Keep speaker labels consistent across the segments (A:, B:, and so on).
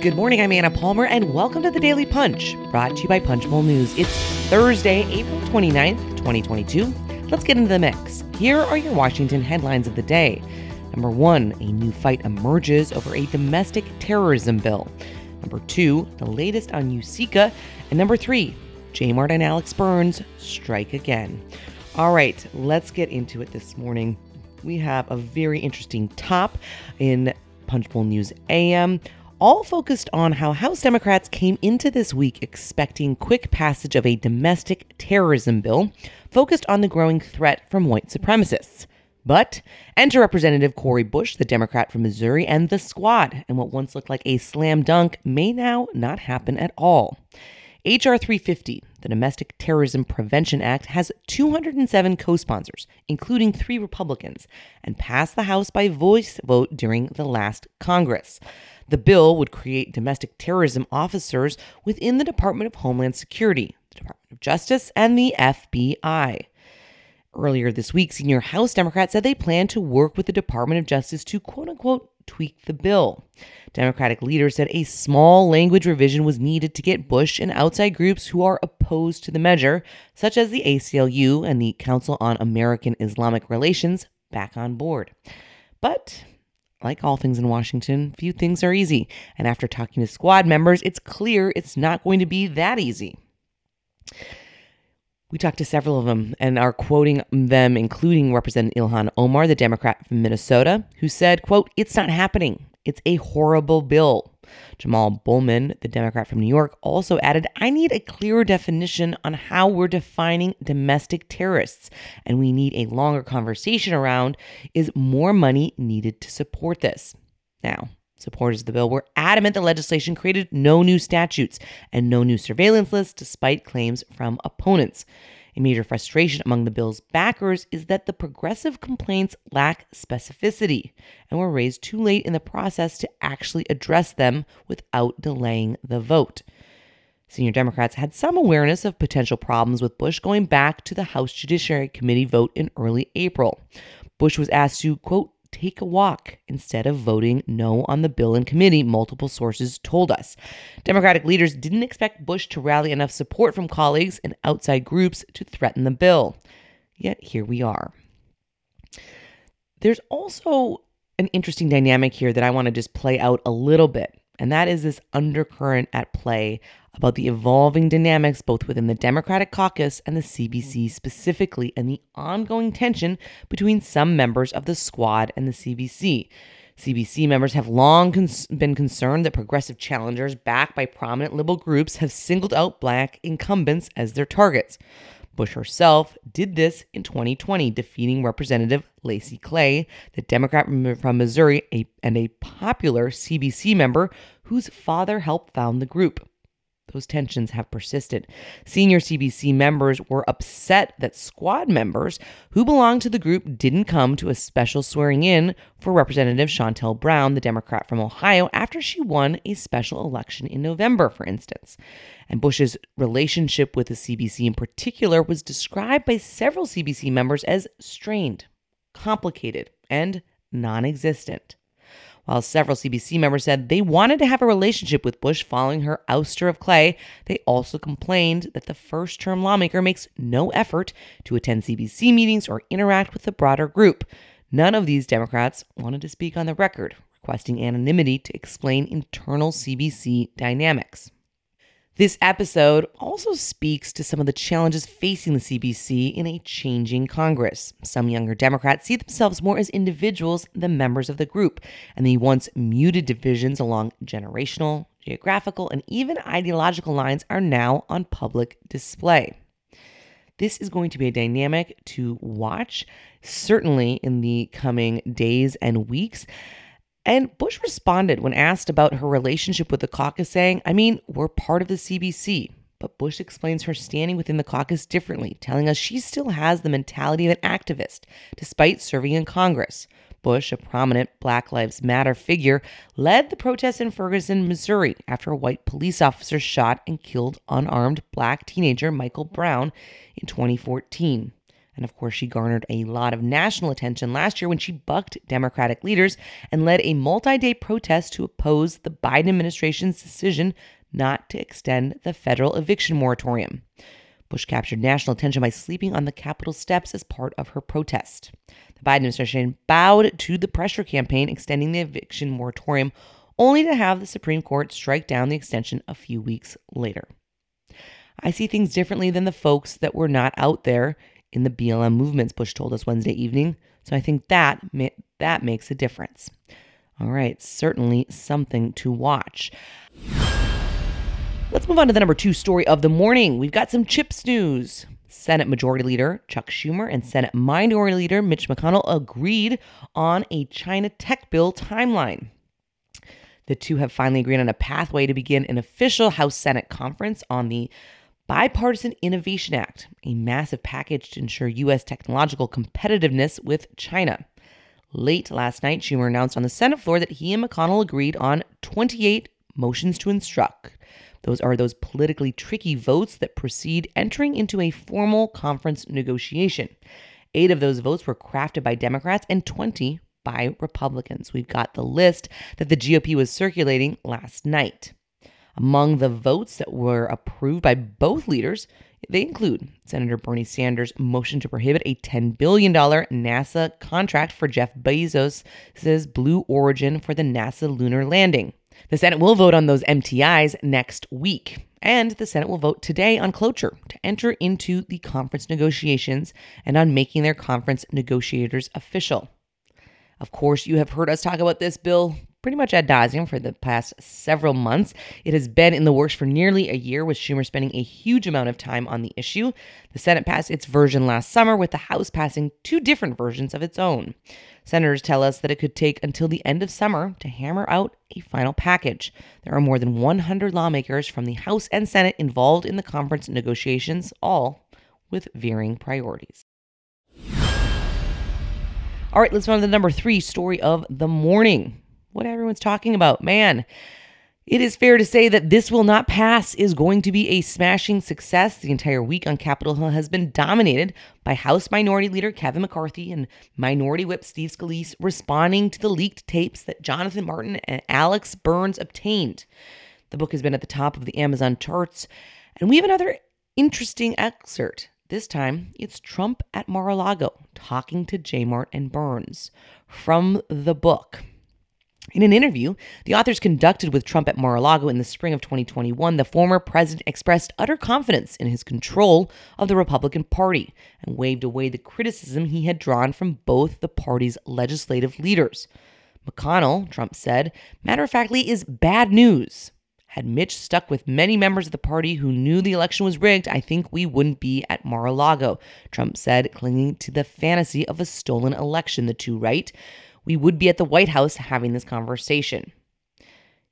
A: Good morning, I'm Anna Palmer, and welcome to the Daily Punch, brought to you by Punchbowl News. It's Thursday, April 29th, 2022. Let's get into the mix. Here are your Washington headlines of the day. Number one, a new fight emerges over a domestic terrorism bill. Number two, the latest on USICA. And number three, J Mart and Alex Burns strike again. All right, let's get into it this morning. We have a very interesting top in Punchbowl News AM all focused on how House Democrats came into this week expecting quick passage of a domestic terrorism bill focused on the growing threat from white supremacists. But enter Representative Cori Bush, the Democrat from Missouri, and the squad, and what once looked like a slam dunk may now not happen at all. H.R. 350, the Domestic Terrorism Prevention Act, has 207 co sponsors, including three Republicans, and passed the House by voice vote during the last Congress. The bill would create domestic terrorism officers within the Department of Homeland Security, the Department of Justice, and the FBI. Earlier this week, senior House Democrats said they plan to work with the Department of Justice to quote unquote tweak the bill. Democratic leaders said a small language revision was needed to get Bush and outside groups who are opposed to the measure, such as the ACLU and the Council on American Islamic Relations, back on board. But like all things in Washington, few things are easy. And after talking to squad members, it's clear it's not going to be that easy. We talked to several of them and are quoting them, including Representative Ilhan Omar, the Democrat from Minnesota, who said, quote, it's not happening. It's a horrible bill. Jamal Bowman, the Democrat from New York, also added, I need a clearer definition on how we're defining domestic terrorists, and we need a longer conversation around is more money needed to support this. Now, supporters of the bill were adamant the legislation created no new statutes and no new surveillance lists, despite claims from opponents. A major frustration among the bill's backers is that the progressive complaints lack specificity and were raised too late in the process to actually address them without delaying the vote. Senior Democrats had some awareness of potential problems with Bush going back to the House Judiciary Committee vote in early April. Bush was asked to, quote, take a walk instead of voting no on the bill in committee, multiple sources told us. Democratic leaders didn't expect Bush to rally enough support from colleagues and outside groups to threaten the bill. Yet here we are. There's also an interesting dynamic here that I want to just play out a little bit, and that is this undercurrent at play about the evolving dynamics both within the Democratic caucus and the CBC mm. specifically, and the ongoing tension between some members of the squad and the CBC. CBC members have long cons- been concerned that progressive challengers backed by prominent liberal groups have singled out black incumbents as their targets. Bush herself did this in 2020, defeating Representative Lacy Clay, the Democrat from Missouri, a, and a popular CBC member whose father helped found the group. Those tensions have persisted. Senior CBC members were upset that squad members who belonged to the group didn't come to a special swearing in for Representative Shontel Brown, the Democrat from Ohio, after she won a special election in November, for instance. And Bush's relationship with the CBC in particular was described by several CBC members as strained, complicated, and non existent. While several CBC members said they wanted to have a relationship with Bush following her ouster of Clay, they also complained that the first term lawmaker makes no effort to attend CBC meetings or interact with the broader group. None of these Democrats wanted to speak on the record, requesting anonymity to explain internal CBC dynamics. This episode also speaks to some of the challenges facing the CBC in a changing Congress. Some younger Democrats see themselves more as individuals than members of the group, and the once muted divisions along generational, geographical, and even ideological lines are now on public display. This is going to be a dynamic to watch, certainly in the coming days and weeks. And Bush responded when asked about her relationship with the caucus, saying, I mean, we're part of the CBC. But Bush explains her standing within the caucus differently, telling us she still has the mentality of an activist, despite serving in Congress. Bush, a prominent Black Lives Matter figure, led the protests in Ferguson, Missouri, after a white police officer shot and killed unarmed black teenager Michael Brown in 2014. And of course, she garnered a lot of national attention last year when she bucked Democratic leaders and led a multi day protest to oppose the Biden administration's decision not to extend the federal eviction moratorium. Bush captured national attention by sleeping on the Capitol steps as part of her protest. The Biden administration bowed to the pressure campaign extending the eviction moratorium, only to have the Supreme Court strike down the extension a few weeks later. I see things differently than the folks that were not out there in the BLM movements, Bush told us Wednesday evening. So I think that that makes a difference. All right, certainly something to watch. Let's move on to the number two story of the morning. We've got some CHIPS news. Senate Majority Leader Chuck Schumer and Senate Minority Leader Mitch McConnell agreed on a China tech bill timeline. The two have finally agreed on a pathway to begin an official House Senate conference on the Bipartisan Innovation Act, a massive package to ensure U.S. technological competitiveness with China. Late last night, Schumer announced on the Senate floor that he and McConnell agreed on 28 motions to instruct. Those are those politically tricky votes that precede entering into a formal conference negotiation. Eight of those votes were crafted by Democrats and 20 by Republicans. We've got the list that the GOP was circulating last night. Among the votes that were approved by both leaders, they include Senator Bernie Sanders' motion to prohibit a $10 billion NASA contract for Jeff Bezos' Blue Origin for the NASA lunar landing. The Senate will vote on those MTIs next week. And the Senate will vote today on cloture to enter into the conference negotiations and on making their conference negotiators official. Of course, you have heard us talk about this bill pretty much ad nauseum for the past several months. It has been in the works for nearly a year, with Schumer spending a huge amount of time on the issue. The Senate passed its version last summer, with the House passing two different versions of its own. Senators tell us that it could take until the end of summer to hammer out a final package. There are more than 100 lawmakers from the House and Senate involved in the conference negotiations, all with varying priorities. All right, let's move on to the number three story of the morning what everyone's talking about. Man, it is fair to say that This Will Not Pass is going to be a smashing success. The entire week on Capitol Hill has been dominated by House Minority Leader Kevin McCarthy and Minority Whip Steve Scalise responding to the leaked tapes that Jonathan Martin and Alex Burns obtained. The book has been at the top of the Amazon charts, and we have another interesting excerpt. This time, it's Trump at Mar a Lago talking to J Mart and Burns from the book. In an interview the authors conducted with Trump at Mar a Lago in the spring of 2021, the former president expressed utter confidence in his control of the Republican Party and waved away the criticism he had drawn from both the party's legislative leaders. McConnell, Trump said, matter of factly, is bad news. Had Mitch stuck with many members of the party who knew the election was rigged, I think we wouldn't be at Mar a Lago, Trump said, clinging to the fantasy of a stolen election, the two write we would be at the White House having this conversation.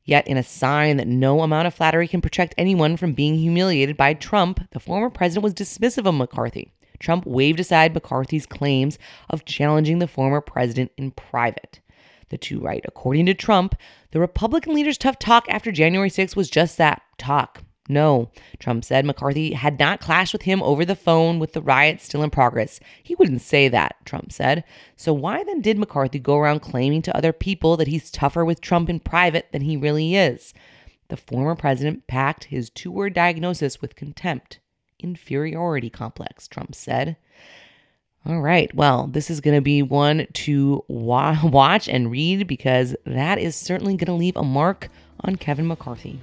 A: Yet, in a sign that no amount of flattery can protect anyone from being humiliated by Trump, the former president was dismissive of McCarthy. Trump waved aside McCarthy's claims of challenging the former president in private. The two write According to Trump, the Republican leader's tough talk after January 6 was just that talk. No, Trump said McCarthy had not clashed with him over the phone with the riots still in progress. He wouldn't say that, Trump said. So why then did McCarthy go around claiming to other people that he's tougher with Trump in private than he really is? The former president packed his two word diagnosis with contempt. Inferiority complex, Trump said. All right. Well, this is going to be one to wa- watch and read because that is certainly going to leave a mark on Kevin McCarthy.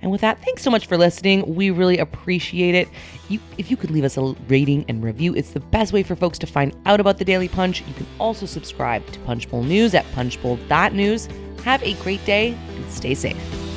A: And with that, thanks so much for listening. We really appreciate it. You, if you could leave us a rating and review, it's the best way for folks to find out about the Daily Punch. You can also subscribe to Punchbowl News at punchbowl.news. Have a great day and stay safe.